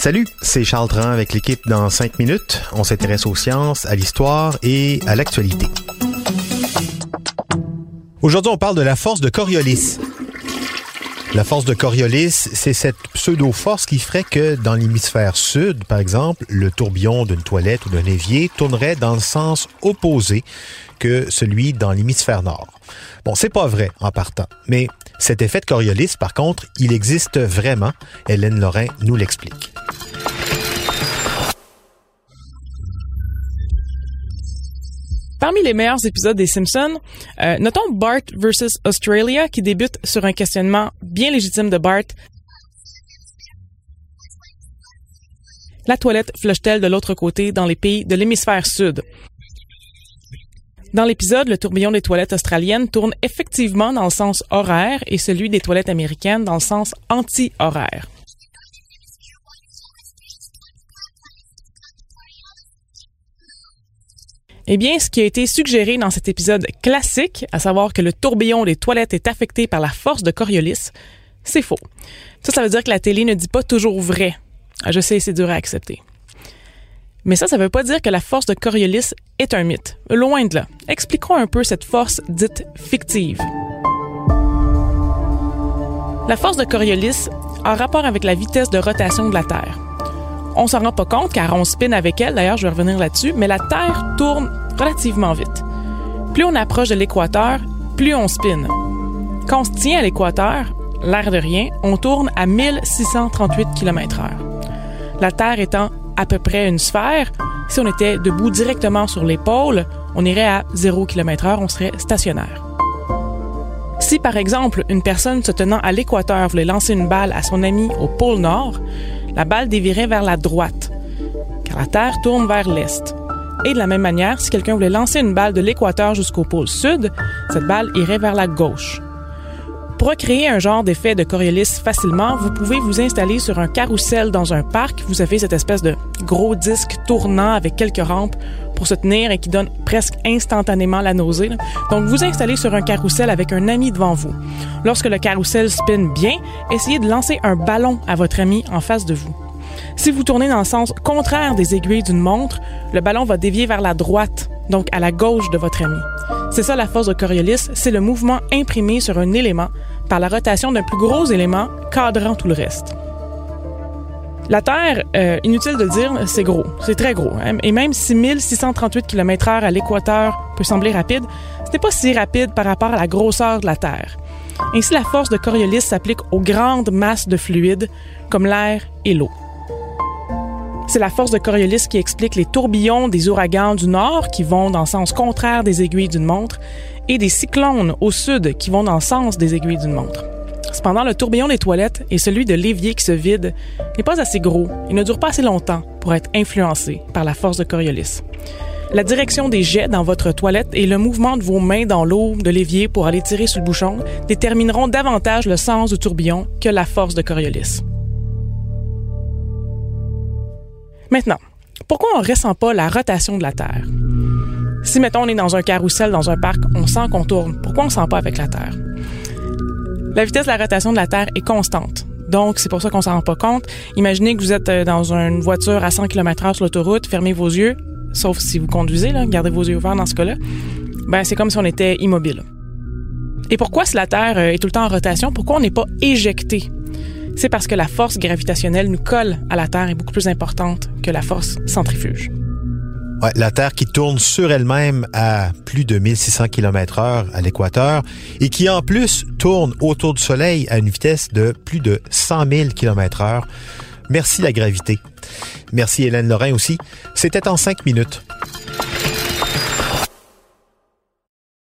Salut, c'est Charles Dran avec l'équipe dans 5 minutes. On s'intéresse aux sciences, à l'histoire et à l'actualité. Aujourd'hui, on parle de la force de Coriolis. La force de Coriolis, c'est cette pseudo-force qui ferait que dans l'hémisphère sud, par exemple, le tourbillon d'une toilette ou d'un évier tournerait dans le sens opposé que celui dans l'hémisphère nord. Bon, c'est pas vrai en partant, mais cet effet de Coriolis, par contre, il existe vraiment. Hélène Lorrain nous l'explique. Parmi les meilleurs épisodes des Simpsons, euh, notons Bart vs. Australia qui débute sur un questionnement bien légitime de Bart. La toilette flush-t-elle de l'autre côté dans les pays de l'hémisphère sud? Dans l'épisode, le tourbillon des toilettes australiennes tourne effectivement dans le sens horaire et celui des toilettes américaines dans le sens anti-horaire. Eh bien, ce qui a été suggéré dans cet épisode classique, à savoir que le tourbillon des toilettes est affecté par la force de Coriolis, c'est faux. Ça, ça veut dire que la télé ne dit pas toujours vrai. Ah, je sais, c'est dur à accepter. Mais ça, ça ne veut pas dire que la force de Coriolis est un mythe. Loin de là. Expliquons un peu cette force dite fictive. La force de Coriolis a rapport avec la vitesse de rotation de la Terre. On s'en rend pas compte car on spin avec elle, d'ailleurs je vais revenir là-dessus, mais la Terre tourne relativement vite. Plus on approche de l'équateur, plus on spin. Quand on se tient à l'équateur, l'air de rien, on tourne à 1638 km/h. La Terre étant à peu près une sphère, si on était debout directement sur l'épaule, on irait à 0 km/h, on serait stationnaire. Si par exemple une personne se tenant à l'équateur voulait lancer une balle à son ami au pôle Nord, la balle dévierait vers la droite, car la Terre tourne vers l'Est. Et de la même manière, si quelqu'un voulait lancer une balle de l'équateur jusqu'au pôle Sud, cette balle irait vers la gauche. Pour recréer un genre d'effet de Coriolis facilement, vous pouvez vous installer sur un carrousel dans un parc. Vous avez cette espèce de gros disque tournant avec quelques rampes pour se tenir et qui donne presque instantanément la nausée. Donc, vous installez sur un carrousel avec un ami devant vous. Lorsque le carrousel spinne bien, essayez de lancer un ballon à votre ami en face de vous. Si vous tournez dans le sens contraire des aiguilles d'une montre, le ballon va dévier vers la droite, donc à la gauche de votre ami. C'est ça la force de Coriolis, c'est le mouvement imprimé sur un élément par la rotation d'un plus gros élément cadrant tout le reste. La Terre, euh, inutile de le dire, c'est gros, c'est très gros. Hein. Et même si 1638 km/h à l'équateur peut sembler rapide, ce n'est pas si rapide par rapport à la grosseur de la Terre. Ainsi, la force de Coriolis s'applique aux grandes masses de fluides comme l'air et l'eau. C'est la force de Coriolis qui explique les tourbillons des ouragans du nord qui vont dans le sens contraire des aiguilles d'une montre et des cyclones au sud qui vont dans le sens des aiguilles d'une montre. Cependant, le tourbillon des toilettes et celui de l'évier qui se vide n'est pas assez gros et ne dure pas assez longtemps pour être influencé par la force de Coriolis. La direction des jets dans votre toilette et le mouvement de vos mains dans l'eau de l'évier pour aller tirer sur le bouchon détermineront davantage le sens du tourbillon que la force de Coriolis. Maintenant, pourquoi on ne ressent pas la rotation de la Terre? Si, mettons, on est dans un carrousel, dans un parc, on sent qu'on tourne. Pourquoi on ne sent pas avec la Terre? La vitesse de la rotation de la Terre est constante. Donc, c'est pour ça qu'on s'en rend pas compte. Imaginez que vous êtes euh, dans une voiture à 100 km h sur l'autoroute, fermez vos yeux, sauf si vous conduisez, là, gardez vos yeux ouverts dans ce cas-là. Ben, c'est comme si on était immobile. Et pourquoi, si la Terre euh, est tout le temps en rotation, pourquoi on n'est pas éjecté? C'est parce que la force gravitationnelle nous colle à la Terre est beaucoup plus importante que la force centrifuge. La Terre qui tourne sur elle-même à plus de 1600 km heure à l'équateur et qui en plus tourne autour du Soleil à une vitesse de plus de 100 000 km heure. Merci la gravité. Merci Hélène Lorrain aussi. C'était en cinq minutes.